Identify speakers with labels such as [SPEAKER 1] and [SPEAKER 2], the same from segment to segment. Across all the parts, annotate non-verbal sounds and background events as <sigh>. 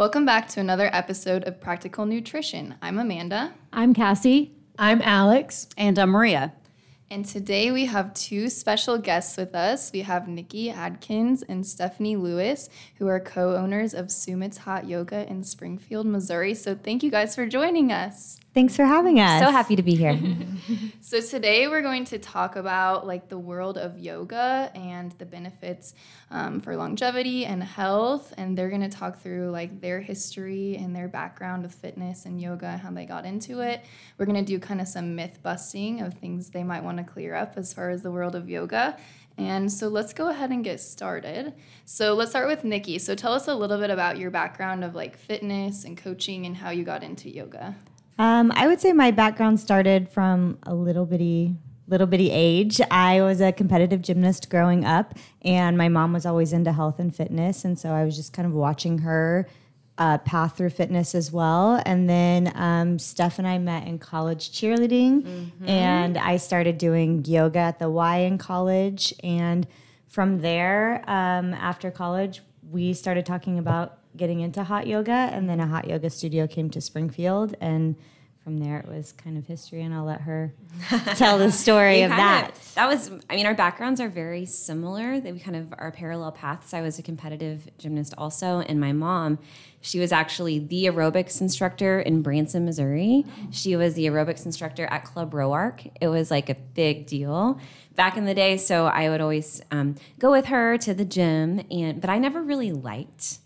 [SPEAKER 1] Welcome back to another episode of Practical Nutrition. I'm Amanda.
[SPEAKER 2] I'm Cassie.
[SPEAKER 3] I'm Alex.
[SPEAKER 4] And I'm Maria.
[SPEAKER 1] And today we have two special guests with us. We have Nikki Adkins and Stephanie Lewis, who are co owners of Sumit's Hot Yoga in Springfield, Missouri. So thank you guys for joining us.
[SPEAKER 5] Thanks for having us.
[SPEAKER 2] So happy to be here. <laughs>
[SPEAKER 1] So today we're going to talk about like the world of yoga and the benefits um, for longevity and health. And they're going to talk through like their history and their background with fitness and yoga, how they got into it. We're going to do kind of some myth busting of things they might want to clear up as far as the world of yoga. And so let's go ahead and get started. So let's start with Nikki. So tell us a little bit about your background of like fitness and coaching and how you got into yoga.
[SPEAKER 5] Um, I would say my background started from a little bitty little bitty age. I was a competitive gymnast growing up, and my mom was always into health and fitness, and so I was just kind of watching her uh, path through fitness as well. And then um, Steph and I met in college cheerleading, and I started doing yoga at the Y in college. And from there, um, after college, we started talking about getting into hot yoga, and then a hot yoga studio came to Springfield, and from there it was kind of history. And I'll let her <laughs> tell the story of that.
[SPEAKER 6] That was, I mean, our backgrounds are very similar. That we kind of are parallel paths. I was a competitive gymnast also, and my mom, she was actually the aerobics instructor in Branson, Missouri. She was the aerobics instructor at Club Roark. It was like a big deal back in the day. So I would always um, go with her to the gym, and but I never really liked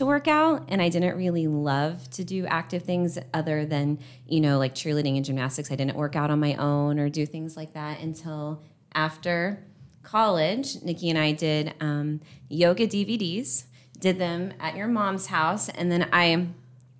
[SPEAKER 6] to work out and I didn't really love to do active things other than, you know, like cheerleading and gymnastics. I didn't work out on my own or do things like that until after college. Nikki and I did um, yoga DVDs, did them at your mom's house, and then I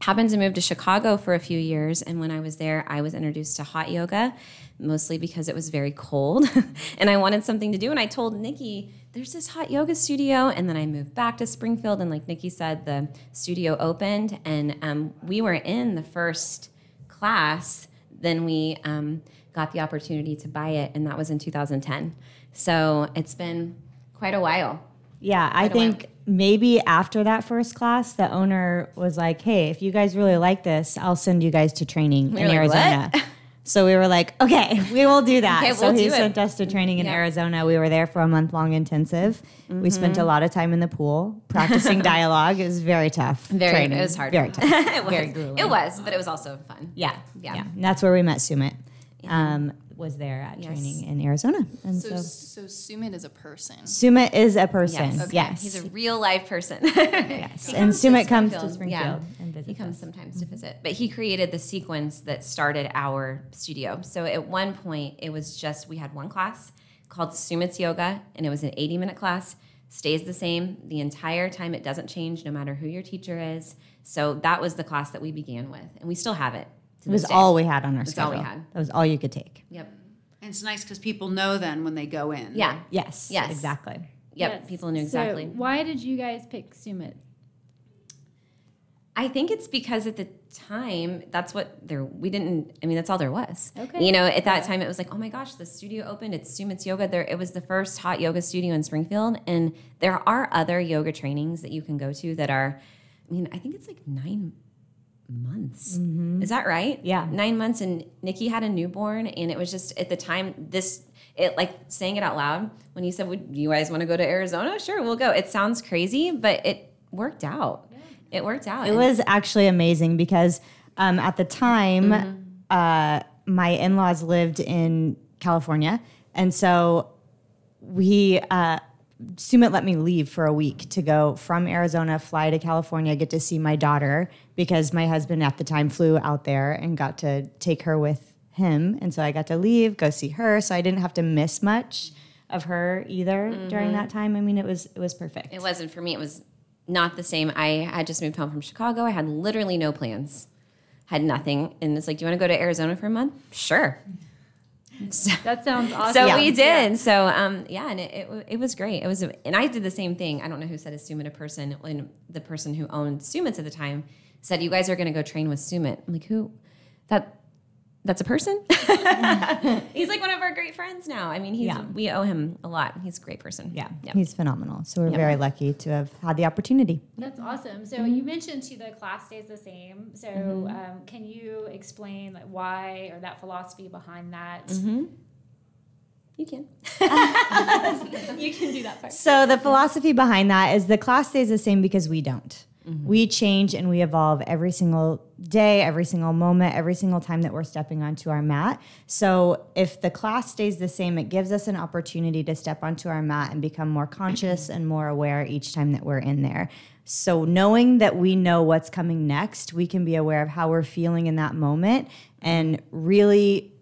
[SPEAKER 6] happened to move to Chicago for a few years. And when I was there, I was introduced to hot yoga, mostly because it was very cold <laughs> and I wanted something to do. And I told Nikki, there's this hot yoga studio. And then I moved back to Springfield. And like Nikki said, the studio opened and um, we were in the first class. Then we um, got the opportunity to buy it, and that was in 2010. So it's been quite a while.
[SPEAKER 5] Yeah, I think maybe after that first class, the owner was like, "Hey, if you guys really like this, I'll send you guys to training in
[SPEAKER 6] like,
[SPEAKER 5] Arizona." <laughs> So we were like, "Okay, <laughs> we will do that."
[SPEAKER 6] Okay,
[SPEAKER 5] so
[SPEAKER 6] we'll
[SPEAKER 5] he
[SPEAKER 6] do it.
[SPEAKER 5] sent us to training in Arizona. We were there for a month long intensive. We spent
[SPEAKER 6] Mm-hmm.
[SPEAKER 5] a lot of time in the pool practicing <laughs> dialogue. It was very tough.
[SPEAKER 6] Very,
[SPEAKER 5] training.
[SPEAKER 6] it was hard.
[SPEAKER 5] Very tough.
[SPEAKER 6] it was.
[SPEAKER 5] Very grueling.
[SPEAKER 6] It was, but it was also fun.
[SPEAKER 5] Yeah,
[SPEAKER 6] Yeah.
[SPEAKER 5] yeah. And that's where we met Sumit. Um, was there at
[SPEAKER 6] Yes.
[SPEAKER 5] training in Arizona, and
[SPEAKER 1] So,
[SPEAKER 5] so,
[SPEAKER 1] so Sumit is a person.
[SPEAKER 5] Sumit is a person.
[SPEAKER 6] Yes.
[SPEAKER 5] Yes,
[SPEAKER 6] He's a real life person.
[SPEAKER 5] yes. <laughs> And
[SPEAKER 6] comes to
[SPEAKER 5] Sumit comes to
[SPEAKER 6] Springfield.
[SPEAKER 5] Springfield
[SPEAKER 6] Yeah.
[SPEAKER 5] and visits
[SPEAKER 6] He comes
[SPEAKER 5] us.
[SPEAKER 6] sometimes to mm-hmm. visit, but he created the sequence that started our studio. So at one point, it was just we had one class called Sumit's Yoga, and it was an 80 minute class. Stays the same the entire time. It doesn't change no matter who your teacher is. So that was the class that we began with, and we still have it. To
[SPEAKER 5] It was
[SPEAKER 6] day.
[SPEAKER 5] all we had on our
[SPEAKER 6] That's
[SPEAKER 5] schedule.
[SPEAKER 6] all we had.
[SPEAKER 5] That was all you could take.
[SPEAKER 6] Yep.
[SPEAKER 4] And it's nice because people know then when they go in.
[SPEAKER 6] Yeah.
[SPEAKER 5] Yes.
[SPEAKER 6] Yes.
[SPEAKER 5] Exactly.
[SPEAKER 6] Yep.
[SPEAKER 2] Yes.
[SPEAKER 6] People knew exactly.
[SPEAKER 2] So
[SPEAKER 6] exactly.
[SPEAKER 2] why did you guys pick Sumit?
[SPEAKER 6] I think it's because at the time that's what there we didn't I mean that's all there was.
[SPEAKER 2] Okay.
[SPEAKER 6] You know, at that time it was like, oh my gosh, the studio opened, it's Sumit's Yoga. There it was the first hot yoga studio in Springfield. And there are other yoga trainings that you can go to that are I mean, I think it's like nine months. Is that right?
[SPEAKER 5] Yeah.
[SPEAKER 6] Nine months and Nikki had a newborn and it was just at the time this it like saying it out loud when you said, Would you guys want to go to Arizona? Sure, we'll go. It sounds crazy, but it worked out. It worked out.
[SPEAKER 5] It
[SPEAKER 6] And-
[SPEAKER 5] was actually amazing because um, at the time,
[SPEAKER 6] Mm-hmm.
[SPEAKER 5] uh, my in laws lived in California. And so we, uh, Sumit let me leave for a week to go from Arizona, fly to California, get to see my daughter because my husband at the time flew out there and got to take her with him. And so I got to leave, go see her. So I didn't have to miss much of her either during that time. I mean, it was it was perfect.
[SPEAKER 6] Mm-hmm. It wasn't for me. It was not the same. I had just moved home from Chicago. I had literally no plans, had nothing. And it's like, do you want to go to Arizona for a month? Sure. <laughs> So,
[SPEAKER 2] That sounds awesome.
[SPEAKER 6] so
[SPEAKER 5] Yeah.
[SPEAKER 6] we did. So um, yeah, and it, it, it was great. It was, a, and I did the same thing. I don't know who said Sumit a person. When the person who owned Sumit's at the time said, "You guys are going to go train with Sumit." I'm like, who? That that's a person. <laughs> he's like one of our great friends now. I mean, he's,
[SPEAKER 5] Yeah.
[SPEAKER 6] we owe him a lot. He's a great person.
[SPEAKER 5] Yeah,
[SPEAKER 6] Yep.
[SPEAKER 5] he's phenomenal. So we're very lucky to have had the opportunity.
[SPEAKER 2] That's awesome. So
[SPEAKER 5] Mm-hmm.
[SPEAKER 2] you mentioned too the class stays the same. So um, can you explain like why or that philosophy behind that?
[SPEAKER 5] Mm-hmm.
[SPEAKER 6] You can. <laughs> you can do that part.
[SPEAKER 5] So the philosophy behind that is the class stays the same because we don't. We change and we evolve every single day, every single moment, every single time that we're stepping onto our mat. So if the class stays the same, it gives us an opportunity to step onto our mat and become more conscious and more aware each time that we're in there. So knowing that we know what's coming next, we can be aware of how we're feeling in that moment and really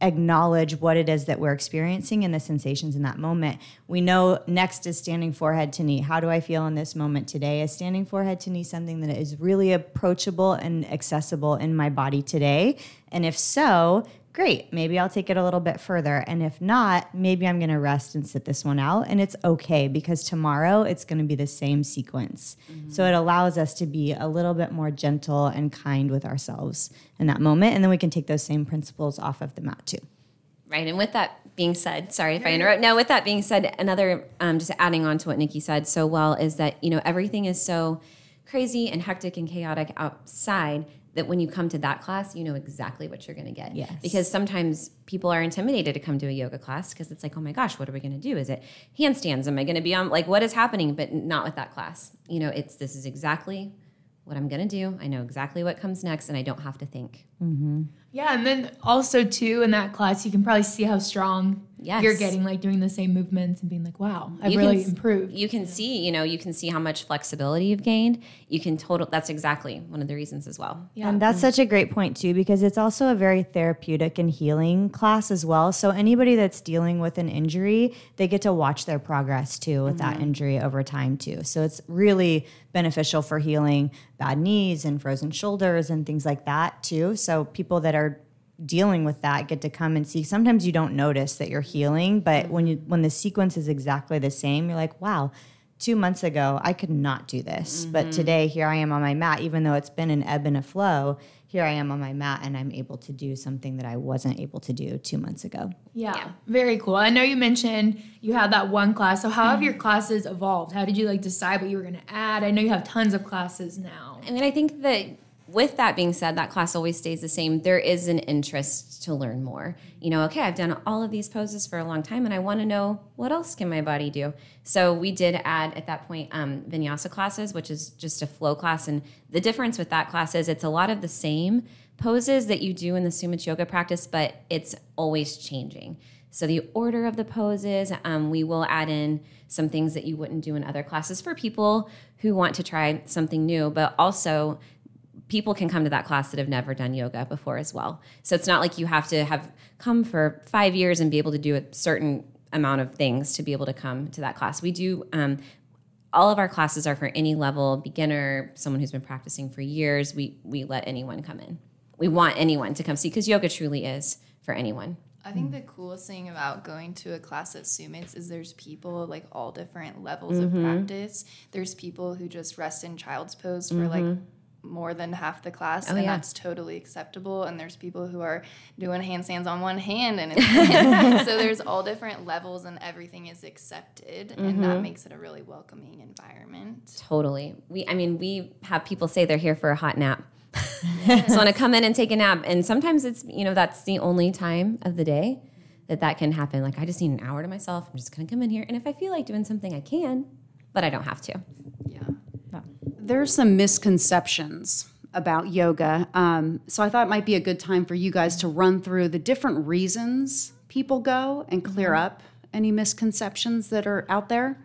[SPEAKER 5] acknowledge what it is that we're experiencing and the sensations in that moment. We know next is standing forehead to knee. How do I feel in this moment today? Is standing forehead to knee something that is really approachable and accessible in my body today? And if so, great, maybe I'll take it a little bit further. And if not, maybe I'm going to rest and sit this one out. And it's okay because tomorrow it's going to be the same sequence. So it allows us to be a little bit more gentle and kind with ourselves in that moment. And then we can take those same principles off of the mat too.
[SPEAKER 6] Right. And with that being said, sorry if I interrupt. Now, with that being said, another, um, just adding on to what Nikki said so well is that, you know, everything is so crazy and hectic and chaotic outside that when you come to that class, you know exactly what you're going to get.
[SPEAKER 5] Yes.
[SPEAKER 6] Because sometimes people are intimidated to come to a yoga class because it's like, oh my gosh, what are we going to do? Is it handstands? Am I going to be on, like, what is happening? But not with that class. You know, it's, this is exactly what I'm going to do. I know exactly what comes next and I don't have to think. Mm-hmm.
[SPEAKER 3] Yeah, and then also too in that class, you can probably see how strong
[SPEAKER 6] Yes.
[SPEAKER 3] you're getting, like doing the same movements and being like, "Wow, I've
[SPEAKER 6] You
[SPEAKER 3] really
[SPEAKER 6] can-
[SPEAKER 3] improved."
[SPEAKER 6] you can see you know you can see how much flexibility you've gained you can total that's exactly one of the reasons as well
[SPEAKER 3] Yeah.
[SPEAKER 5] And that's mm. such a great point too, because it's also a very therapeutic and healing class as well. So anybody that's dealing with an injury, they get to watch their progress too with that mm-hmm. injury over time too. So it's really beneficial for healing bad knees and frozen shoulders and things like that too. So people that are dealing with that get to come and see sometimes you don't notice that you're healing but mm-hmm. when you when the sequence is exactly the same you're like wow two months ago i could not do this but mm-hmm. today here i am on my mat even though it's been an ebb and a flow here i am on my mat and i'm able to do something that i wasn't able to do two months ago
[SPEAKER 3] yeah, very cool. I know you mentioned you had that one class. So how have your classes evolved? How did you like decide what you were going to add? I know you have tons of classes now.
[SPEAKER 6] i mean i think that with that being said that class always stays the same. There is an interest to learn more. You know okay i've done all of these poses for a long time and i want to know what else can my body do? So we did add at that point um, vinyasa classes which is just a flow class and the difference with that class is it's a lot of the same poses that you do in the sumit yoga practice but it's always changing. So the order of the poses um, we will add in some things that you wouldn't do in other classes for people who want to try something new but also people can come to that class that have never done yoga before as well. So it's not like you have to have come for five years and be able to do a certain amount of things to be able to come to that class. We do. Um, all of our classes are for any level, beginner, someone who's been practicing for years. We we let anyone come in. We want anyone to come see because yoga truly is for anyone.
[SPEAKER 1] I think the coolest thing about going to a class at Sumits is there's people like all different levels of practice. There's people who just rest in child's pose for like more than half the class, oh, and
[SPEAKER 6] yeah.
[SPEAKER 1] that's totally acceptable. And there's people who are doing handstands on one hand, and <laughs> it's so there's all different levels, and everything is accepted, and that mm-hmm. makes it a really welcoming environment.
[SPEAKER 6] Totally. We I mean, we have people say they're here for a hot nap. <laughs> so want to come in and take a nap and sometimes it's you know that's the only time of the day that that can happen like i just need an hour to myself i'm just going to come in here and if i feel like doing something i can but i don't have to
[SPEAKER 1] Yeah.
[SPEAKER 4] There's some misconceptions about yoga. Um, so I thought it might be a good time for you guys to run through the different reasons people go and clear up any misconceptions that are out there.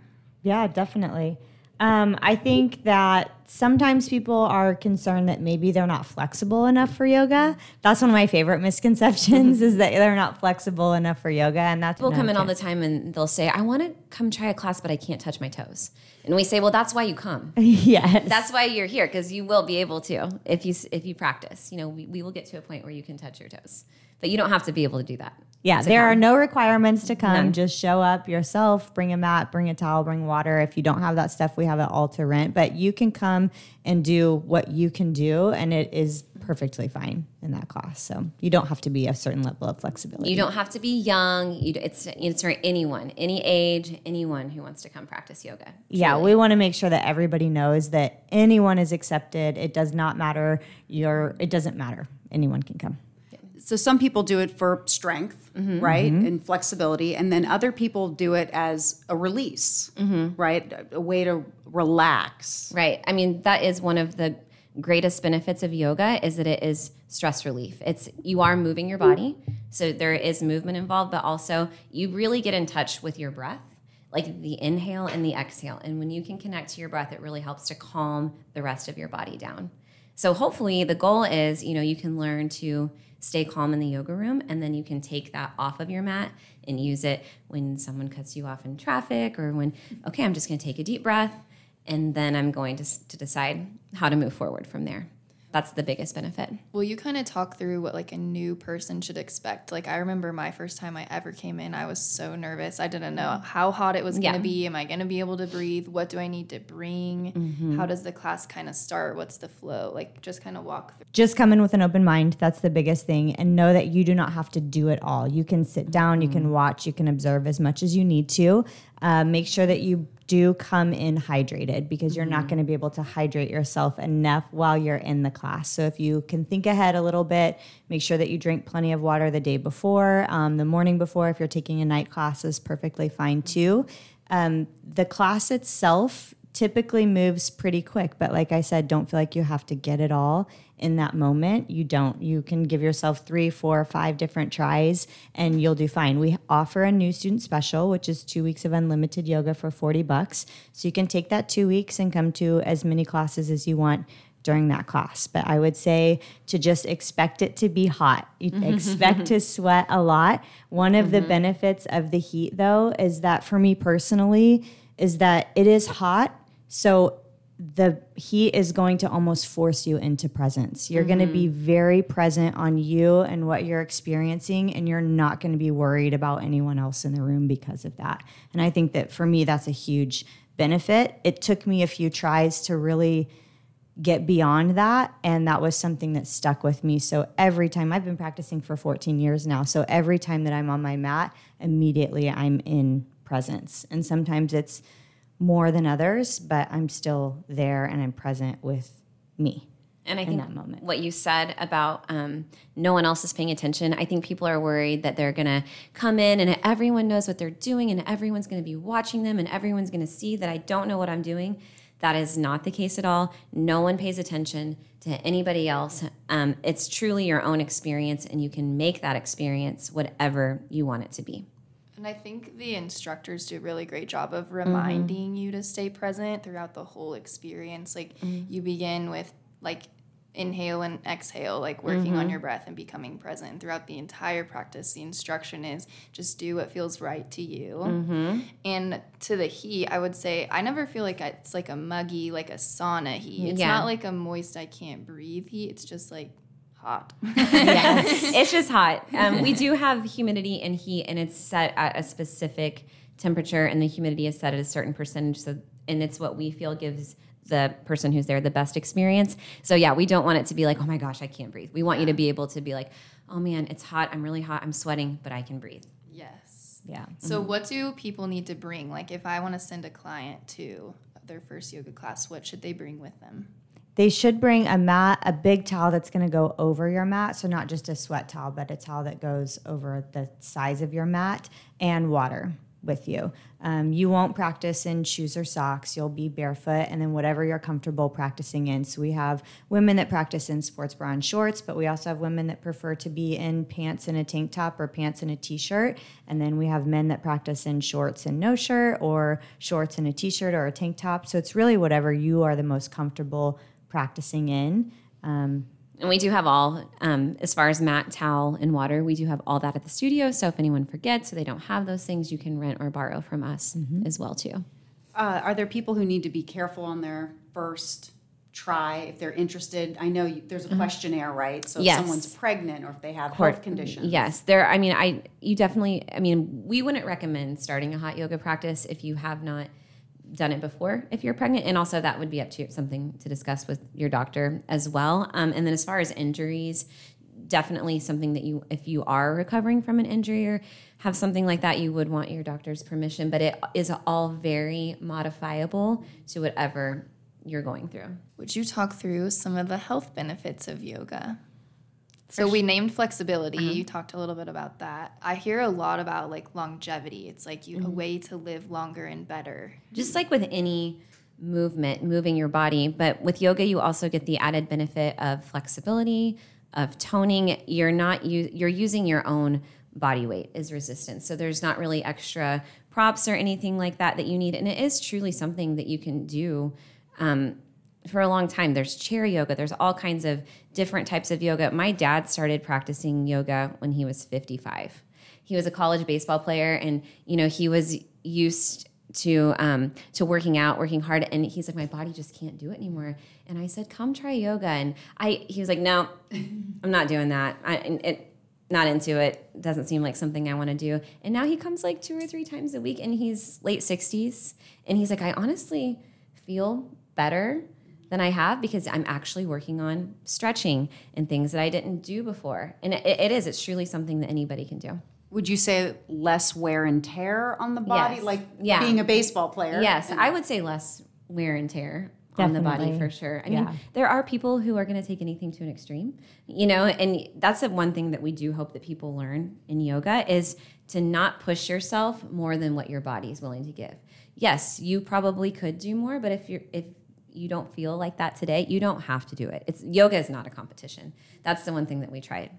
[SPEAKER 5] Yeah, definitely. Um, I think that sometimes people are concerned that maybe they're not flexible enough for yoga. That's one of my favorite <laughs> misconceptions is that they're not flexible enough for yoga, and that's
[SPEAKER 6] people come in all the time and they'll say i want to come try a class but i can't touch my toes. And we say well that's why you come. <laughs>
[SPEAKER 5] Yes,
[SPEAKER 6] that's why you're here because you will be able to if you if you practice. You know we, we will get to a point where you can touch your toes but you don't have to be able to do that
[SPEAKER 5] yeah. There are no requirements to come.
[SPEAKER 6] None.
[SPEAKER 5] Just show up yourself. Bring a mat. Bring a towel. Bring water. If you don't have that stuff, we have it all to rent. But you can come and do what you can do, and it is perfectly fine in that class. So you don't have to be a certain level of flexibility.
[SPEAKER 6] You don't have to be young. You, it's it's for anyone, any age, anyone who wants to come practice yoga.
[SPEAKER 5] Yeah, we want to make sure that everybody knows that anyone is accepted. It does not matter your it doesn't matter. Anyone can come.
[SPEAKER 4] So some people do it for strength, mm-hmm. right, mm-hmm. and flexibility, and then other people do it as a release, mm-hmm. right, a, a way to relax.
[SPEAKER 6] Right. I mean, that is one of the greatest benefits of yoga is that it is stress relief. It's you are moving your body, so there is movement involved, but also you really get in touch with your breath, like the inhale and the exhale. And when you can connect to your breath, it really helps to calm the rest of your body down. So hopefully the goal is, you know, you can learn to stay calm in the yoga room and then you can take that off of your mat and use it when someone cuts you off in traffic or when okay, I'm just going to take a deep breath and then I'm going to, to decide how to move forward from there. That's the biggest benefit.
[SPEAKER 1] Will you kind of talk through what like a new person should expect? Like I remember my first time I ever came in, I was so nervous. I didn't know how hot it was going
[SPEAKER 6] Yeah.
[SPEAKER 1] to be. Am I going to be able to breathe? What do I need to bring? How does the class kind of start? What's the flow? Like just kind of walk through.
[SPEAKER 5] Just come in with an open mind. That's the biggest thing. And know that you do not have to do it all. You can sit down, you can watch, you can observe as much as you need to. Uh, make sure that you do come in hydrated because you're not going to be able to hydrate yourself enough while you're in the class. So if you can think ahead a little bit, make sure that you drink plenty of water the day before, um, the morning before. If you're taking a night class, is perfectly fine too. Um, the class itself typically moves pretty quick, but like I said, don't feel like you have to get it all in that moment. You don't. You can give yourself three, four, five different tries and you'll do fine. We offer a new student special, which is two weeks of unlimited yoga for 40 bucks. So you can take that two weeks and come to as many classes as you want during that class. But I would say to just expect it to be hot. You <laughs> expect to sweat a lot. One of the mm-hmm. benefits of the heat though is that for me personally is that it is hot. So the heat is going to almost force you into presence. You're going to be mm-hmm. very present on you and what you're experiencing, and you're not going to be worried about anyone else in the room because of that. And I think that for me, that's a huge benefit. It took me a few tries to really get beyond that and that was something that stuck with me so every time i've been practicing for 14 years now so every time that i'm on my mat immediately i'm in presence and sometimes it's more than others but i'm still there and i'm present with me
[SPEAKER 6] And I
[SPEAKER 5] in
[SPEAKER 6] think
[SPEAKER 5] that moment.
[SPEAKER 6] what you said about um, no one else is paying attention, I think people are worried that they're going to come in and everyone knows what they're doing and everyone's going to be watching them and everyone's going to see that I don't know what I'm doing. That is not the case at all. No one pays attention to anybody else. Um, it's truly your own experience, and you can make that experience whatever you want it to be.
[SPEAKER 1] And I think the instructors do a really great job of mm-hmm. reminding you to stay present throughout the whole experience. Like mm-hmm. you begin with like inhale and exhale, like working on mm-hmm. your breath and becoming present. And throughout the entire practice, the instruction is just do what feels right to you. And to the heat, I would say I never feel like it's like a muggy, like a sauna heat. It's
[SPEAKER 6] Yeah.
[SPEAKER 1] not like a moist, I can't breathe heat. It's just like hot. <laughs> yes.
[SPEAKER 6] it's just hot. Um, we do have humidity and heat, and it's set at a specific temperature, and the humidity is set at a certain percentage. So, and it's what we feel gives the person who's there the best experience. So, yeah, we don't want it to be like, oh my gosh, I can't breathe. We want you to be able to be like, oh man, it's hot. I'm really hot. I'm sweating, but I can breathe.
[SPEAKER 1] yes.
[SPEAKER 5] yeah
[SPEAKER 1] So, what do people need to bring? Like, if I want to send a client to their first yoga class, what should they bring with them?
[SPEAKER 5] They should bring a mat, a big towel that's going to go over your mat. So, not just a sweat towel, but a towel that goes over the size of your mat and water with you. Um, you won't practice in shoes or socks. You'll be barefoot and then whatever you're comfortable practicing in. So, we have women that practice in sports bra and shorts, but we also have women that prefer to be in pants and a tank top or pants and a t shirt. And then we have men that practice in shorts and no shirt or shorts and a t shirt or a tank top. So, it's really whatever you are the most comfortable practicing in. Um,
[SPEAKER 6] And we do have all, um, as far as mat, towel, and water, we do have all that at the studio. So if anyone forgets or they don't have those things, you can rent or borrow from us as well too.
[SPEAKER 4] Uh, are there people who need to be careful on their first try if they're interested? I know you, there's a questionnaire, right? So if
[SPEAKER 6] Yes.
[SPEAKER 4] someone's pregnant or if they have health conditions.
[SPEAKER 6] Yes, there. I mean, I you definitely. I mean, we wouldn't recommend starting a hot yoga practice if you have not done it before if you're pregnant, and also that would be up to something to discuss with your doctor as well. Um, and then as far as injuries, definitely something that you, if you are recovering from an injury or have something like that, you would want your doctor's permission. But it is all very modifiable to whatever you're going through.
[SPEAKER 1] Would you talk through some of the health benefits of yoga? So we named flexibility. You talked a little bit about that. I hear a lot about like longevity. It's like you, a way to live longer and better.
[SPEAKER 6] just like with any movement, moving your body. But with yoga, you also get the added benefit of flexibility, of toning. You're not you you're using your own body weight as resistance. So there's not really extra props or anything like that that you need. And it is truly something that you can do. Um, for a long time. There's chair yoga. There's all kinds of different types of yoga. My dad started practicing yoga when he was 55. He was a college baseball player, and you know he was used to um, to working out, working hard. And he's like, my body just can't do it anymore. And I said, come try yoga. And I he was like, no, I'm not doing that. I, it, not into it. Doesn't seem like something I want to do. And now he comes like two or three times a week, and he's late 60s. And he's like, I honestly feel better than I have because I'm actually working on stretching and things that I didn't do before. And it, it is, it's truly something that anybody can do.
[SPEAKER 4] Would you say less wear and tear on the body,
[SPEAKER 6] Yes.
[SPEAKER 4] like
[SPEAKER 6] Yeah.
[SPEAKER 4] being a baseball player?
[SPEAKER 6] Yes, I would say less wear and tear on the body for sure. I mean, there are people who are going to take anything to an extreme, you know, and that's the one thing that we do hope that people learn in yoga is to not push yourself more than what your body is willing to give. Yes, you probably could do more, but if you're if you don't feel like that today, you don't have to do it. It's yoga is not a competition. That's the one thing that we try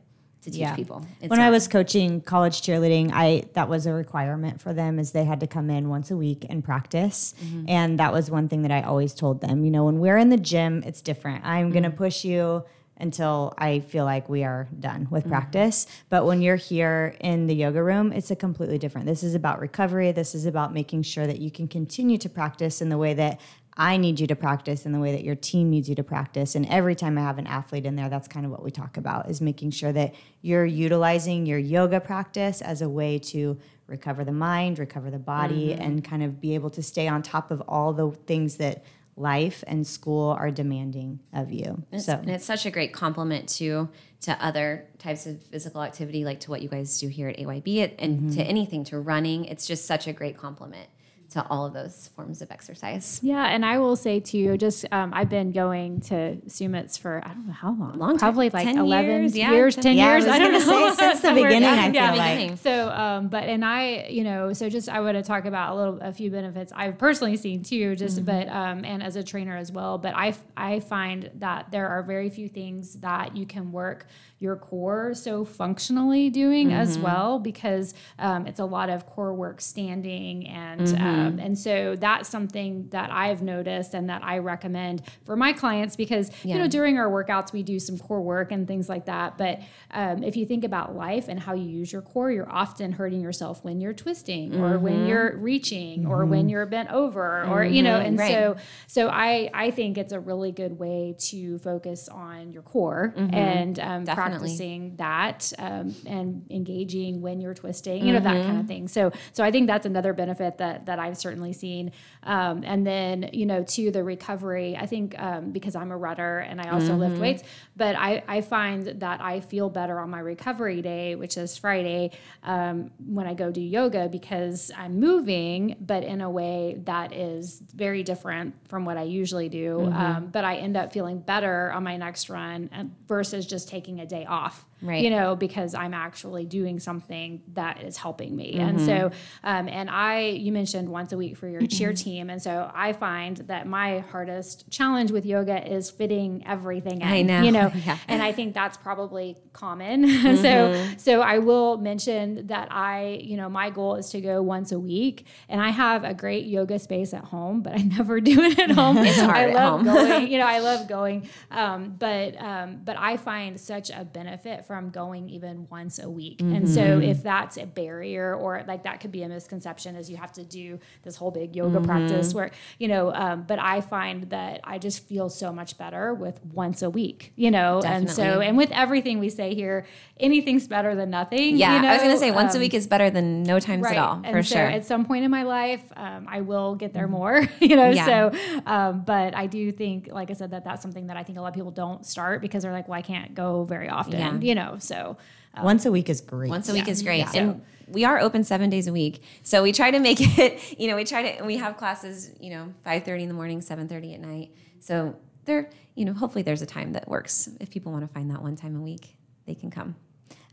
[SPEAKER 6] to teach
[SPEAKER 5] Yeah.
[SPEAKER 6] people. It's
[SPEAKER 5] when I was coaching college cheerleading, I that was a requirement for them is they had to come in once a week and practice.
[SPEAKER 6] Mm-hmm.
[SPEAKER 5] And that was one thing that I always told them, you know, when we're in the gym, it's different. I'm going to
[SPEAKER 6] Mm-hmm.
[SPEAKER 5] push you until I feel like we are done with
[SPEAKER 6] Mm-hmm.
[SPEAKER 5] practice. But when you're here in the yoga room, it's a completely different. This is about recovery. This is about making sure that you can continue to practice in the way that I need you to practice in the way that your team needs you to practice. And every time I have an athlete in there, that's kind of what we talk about is making sure that you're utilizing your yoga practice as a way to recover the mind, recover the body,
[SPEAKER 6] Mm-hmm.
[SPEAKER 5] and kind of be able to stay on top of all the things that life and school are demanding of you.
[SPEAKER 6] It's,
[SPEAKER 5] so
[SPEAKER 6] and it's such a great compliment to to other types of physical activity, like to what you guys do here at AYB, and
[SPEAKER 5] Mm-hmm.
[SPEAKER 6] to anything, to running. It's just such a great compliment to all of those forms of exercise.
[SPEAKER 2] Yeah, and I will say too, just um, I've been going to Sumits for I don't know how long,
[SPEAKER 6] Long time.
[SPEAKER 2] probably like
[SPEAKER 6] 10
[SPEAKER 2] eleven
[SPEAKER 6] years,
[SPEAKER 2] years,
[SPEAKER 6] 10
[SPEAKER 2] ten
[SPEAKER 5] Yeah, I
[SPEAKER 2] years.
[SPEAKER 5] was
[SPEAKER 2] I, don't know
[SPEAKER 5] say, since the <laughs> beginning, I
[SPEAKER 2] yeah.
[SPEAKER 5] feel like.
[SPEAKER 6] beginning.
[SPEAKER 2] So, um, but and I, you know, so just I want to talk about a little, a few benefits I've personally seen too, just
[SPEAKER 6] Mm-hmm.
[SPEAKER 2] but um, and as a trainer as well. But I, I find that there are very few things that you can work your core so functionally doing as
[SPEAKER 6] Mm-hmm.
[SPEAKER 2] well because um, it's a lot of core work standing and
[SPEAKER 6] Mm-hmm.
[SPEAKER 2] Um, and so that's something that I've noticed and that I recommend for my clients because you know during our workouts we do some core work and things like that. But um, if you think about life and how you use your core, you're often hurting yourself when you're twisting or
[SPEAKER 6] Mm-hmm.
[SPEAKER 2] when you're reaching or when you're bent over or you know. And
[SPEAKER 6] right.
[SPEAKER 2] so so I I think it's a really good way to focus on your core and um, practicing that um, and engaging when you're twisting, you know that kind of thing. So so I think that's another benefit that that I've certainly seen. Um, and then you know to the recovery, I think um, because I'm a runner and I also lift weights, but I I find that I feel better on my recovery day, which is Friday, um, when I go do yoga because I'm moving, but in a way that is very different from what I usually do. Um, but I end up feeling better on my next run versus just taking a day off.
[SPEAKER 6] Right.
[SPEAKER 2] You know, because I'm actually doing something that is helping me. And so, um, and I, you mentioned once a week for your cheer team. And so I find that my hardest challenge with yoga is fitting everything in.
[SPEAKER 6] I know.
[SPEAKER 2] You know, <laughs>
[SPEAKER 6] Yeah.
[SPEAKER 2] and I think that's probably common. <laughs> so, so I will mention that I, you know, my goal is to go once a week, and I have a great yoga space at home, but I <laughs> never do it at home.
[SPEAKER 6] It's hard
[SPEAKER 2] I
[SPEAKER 6] at
[SPEAKER 2] love
[SPEAKER 6] home.
[SPEAKER 2] going. You know, I love going, um, but um, but I find such a benefit from going even once a week. And so if that's a barrier or like that could be a misconception is you have to do this whole big yoga practice where, you know, um, but I find that I just feel so much better with once a week, you know, and so, and with everything we say here, anything's better than nothing.
[SPEAKER 6] Yeah,
[SPEAKER 2] you know?
[SPEAKER 6] I was gonna say once a
[SPEAKER 2] Um,
[SPEAKER 6] week is better than no times at all, for
[SPEAKER 2] so
[SPEAKER 6] sure.
[SPEAKER 2] at some point in my life, um, I will get there more, <laughs> you know.
[SPEAKER 6] Yeah.
[SPEAKER 2] So, um, but I do think, like I said, that that's something that I think a lot of people don't start because they're like, "Well, I can't go very often,"
[SPEAKER 6] Yeah.
[SPEAKER 2] you know. So, um,
[SPEAKER 5] Once a week is great.
[SPEAKER 6] Once a week
[SPEAKER 2] Yeah.
[SPEAKER 6] is great.
[SPEAKER 2] Yeah.
[SPEAKER 6] And we are open seven days a week. So we try to make <laughs> it, you know, we try to, and we have classes, you know, 5.30 in the morning, 7.30 at night. So there, you know, hopefully there's a time that works. If people want to find that one time a week, they can come.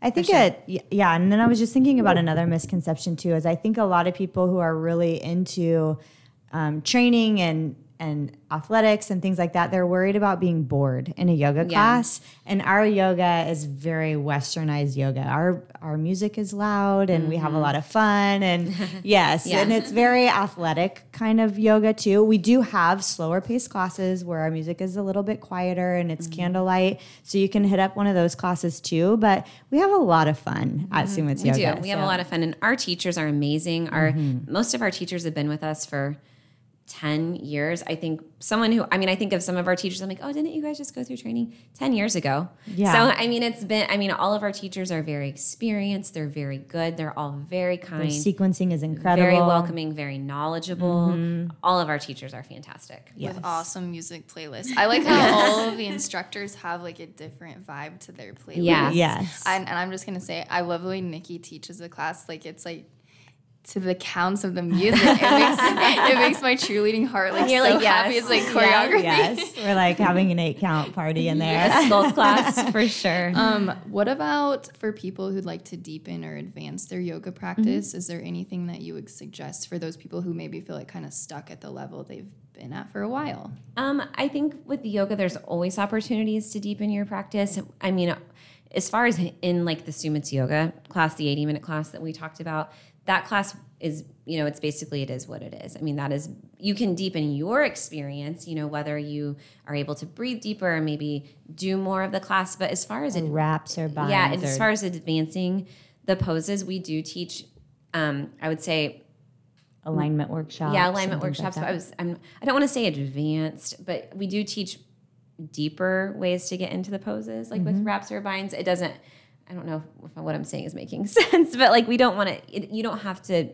[SPEAKER 5] I think it, yeah. And then I was just thinking about another misconception too, is I think a lot of people who are really into um, training and and athletics and things like that, they're worried about being bored in a yoga class. And our yoga is very westernized yoga. Our our music is loud and we have a mm-hmm. lot of fun and <laughs> yes,
[SPEAKER 6] Yeah.
[SPEAKER 5] and it's very athletic kind of yoga too. We do have slower paced classes where our music is a little bit quieter and it's mm-hmm. candlelight, so you can hit up one of those classes too. But we have a lot of fun at mm-hmm. Sumit's
[SPEAKER 6] We
[SPEAKER 5] Yoga.
[SPEAKER 6] do. We have a lot of fun, and our teachers are amazing. Our most of our teachers have been with us for ten years. I think someone who I mean, I think of some of our teachers. I'm like, oh, didn't you guys just go through training ten years ago?
[SPEAKER 5] Yeah.
[SPEAKER 6] So I mean, it's been. I mean, all of our teachers are very experienced. They're very good. They're all very
[SPEAKER 5] Their
[SPEAKER 6] kind.
[SPEAKER 5] sequencing is incredible.
[SPEAKER 6] very welcoming, very knowledgeable. Mm-hmm. All of our teachers are fantastic.
[SPEAKER 1] with awesome music playlists. I like how all of the instructors have like a different vibe to their playlist.
[SPEAKER 6] Yes.
[SPEAKER 5] Yes.
[SPEAKER 1] And, and I'm just gonna say, I love the way Nikki teaches the class. Like it's like to the counts of the music. It makes it makes my cheerleading heart like
[SPEAKER 6] You're
[SPEAKER 1] so
[SPEAKER 6] like,
[SPEAKER 1] happy.
[SPEAKER 6] yes.
[SPEAKER 1] It's like
[SPEAKER 5] Yeah,
[SPEAKER 1] choreography.
[SPEAKER 5] yes, we're like having an eight count party in there.
[SPEAKER 6] Skulls <laughs> class for sure.
[SPEAKER 1] Um, what about for people who'd like to deepen or advance their yoga practice? Is there anything that you would suggest for those people who maybe feel like kind of stuck at the level they've been at for a while?
[SPEAKER 6] Um, I think with the yoga, there's always opportunities to deepen your practice. I mean, as far as in like the Sumit's yoga class, the 80 minute class that we talked about, that class is, you know, it's basically it is what it is. I mean, that is you can deepen your experience, you know, whether you are able to breathe deeper or maybe do more of the class. But as far as it,
[SPEAKER 5] Wraps or binds.
[SPEAKER 6] yeah, and as far as advancing the poses, we do teach. Um, I would say
[SPEAKER 5] alignment workshops.
[SPEAKER 6] yeah alignment
[SPEAKER 5] things like
[SPEAKER 6] workshops but i was I'm, i don't want to say advanced but we do teach deeper ways to get into the poses like
[SPEAKER 5] Mm-hmm.
[SPEAKER 6] with wraps or binds it doesn't i don't know if what i'm saying is making <laughs> sense but like we don't want to you don't have to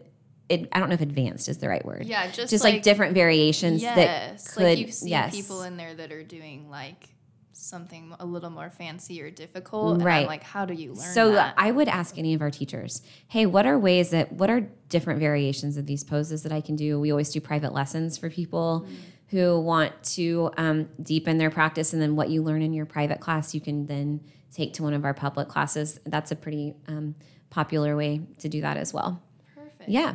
[SPEAKER 6] it, i don't know if advanced is the right word
[SPEAKER 1] Yeah, just,
[SPEAKER 6] just like,
[SPEAKER 1] like-
[SPEAKER 6] different variations
[SPEAKER 1] Yes,
[SPEAKER 6] that could
[SPEAKER 1] like you see
[SPEAKER 6] yes
[SPEAKER 1] people in there that are doing like something a little more fancy or difficult, and I'm
[SPEAKER 6] Right.
[SPEAKER 1] like, how do you learn
[SPEAKER 6] so
[SPEAKER 1] that?
[SPEAKER 6] I would ask any of our teachers, hey, what are ways that what are different variations of these poses that I can do? We always do private lessons for people mm. Who want to um, deepen their practice, and then what you learn in your private class, you can then take to one of our public classes. That's a pretty um, popular way to do that as well.
[SPEAKER 1] Perfect.
[SPEAKER 6] Yeah.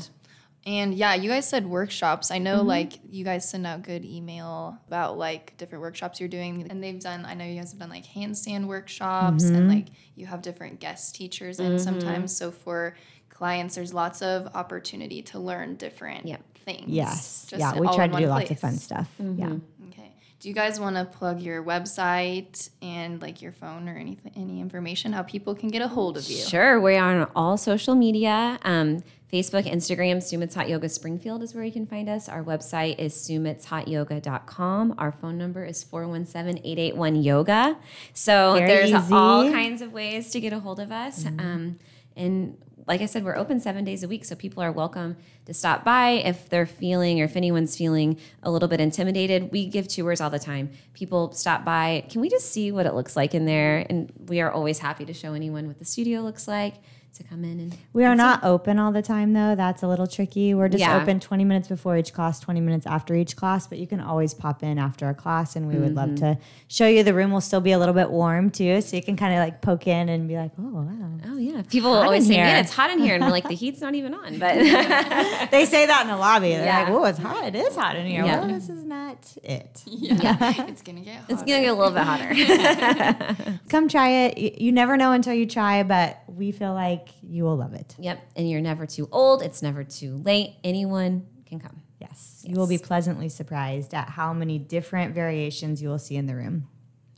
[SPEAKER 1] And yeah, you guys said workshops. I know
[SPEAKER 6] Mm-hmm.
[SPEAKER 1] like you guys send out good email about like different workshops you're doing. And they've done, I know you guys have done like handstand workshops and
[SPEAKER 6] Mm-hmm.
[SPEAKER 1] like you have different guest teachers in sometimes. So for clients, there's lots of opportunity to learn different
[SPEAKER 6] Yep.
[SPEAKER 1] Things.
[SPEAKER 5] Yes.
[SPEAKER 1] just
[SPEAKER 5] Yeah, we
[SPEAKER 1] all
[SPEAKER 5] try to do
[SPEAKER 1] one
[SPEAKER 5] lots of fun stuff.
[SPEAKER 6] Mm-hmm.
[SPEAKER 5] Yeah.
[SPEAKER 1] Okay. Do you guys want to plug your website and like your phone or anything, any information, how people can get a hold of you?
[SPEAKER 6] Sure, we are on all social media. Um, Facebook, Instagram, Sumit's Hot Yoga Springfield is where you can find us. Our website is sumitshotyoga.com. Our phone number is 417-881-YOGA. So
[SPEAKER 5] Very
[SPEAKER 6] there's
[SPEAKER 5] easy.
[SPEAKER 6] all kinds of ways to get a hold of us. Um, and like I said, we're open seven days a week, so people are welcome to stop by if they're feeling or if anyone's feeling a little bit intimidated. We give tours all the time. People stop by. Can we just see what it looks like in there? And we are always happy to show anyone what the studio looks like to come in and
[SPEAKER 5] We are not open all the time though. That's a little tricky. We're just
[SPEAKER 6] Yeah.
[SPEAKER 5] open 20 minutes before each class, 20 minutes after each class, but you can always pop in after a class and we would love
[SPEAKER 6] Mm-hmm.
[SPEAKER 5] to show you the room will still be a little bit warm too. So you can kind of like poke in and be like, oh, wow.
[SPEAKER 6] Oh yeah, people
[SPEAKER 5] hot
[SPEAKER 6] always say,
[SPEAKER 5] here.
[SPEAKER 6] "Man, it's hot in here," and we're like, <laughs> "The heat's not even on." But <laughs>
[SPEAKER 5] they say that in the lobby. They're
[SPEAKER 6] Yeah.
[SPEAKER 5] like, oh, it's hot. It is hot in here.
[SPEAKER 6] Yeah.
[SPEAKER 5] Well, this is not it. <laughs>
[SPEAKER 1] Yeah. it's going to get
[SPEAKER 6] it's gonna get a little bit hotter.
[SPEAKER 5] Come try it. You never know until you try, but we feel like you will love it.
[SPEAKER 6] yep, and you're never too old. It's never too late. Anyone can come.
[SPEAKER 5] Yes. You will be pleasantly surprised at how many different variations you will see in the room.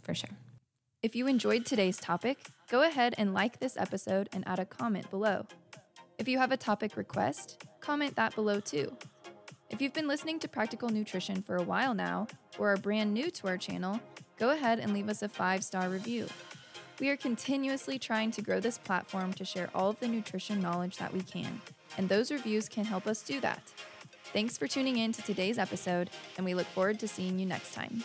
[SPEAKER 6] for sure.
[SPEAKER 1] If you enjoyed today's topic, go ahead and like this episode and add a comment below. If you have a topic request, comment that below too. If you've been listening to Practical Nutrition for a while now, or are brand new to our channel, go ahead and leave us a five star review. We are continuously trying to grow this platform to share all of the nutrition knowledge that we can, and those reviews can help us do that. Thanks for tuning in to today's episode, and we look forward to seeing you next time.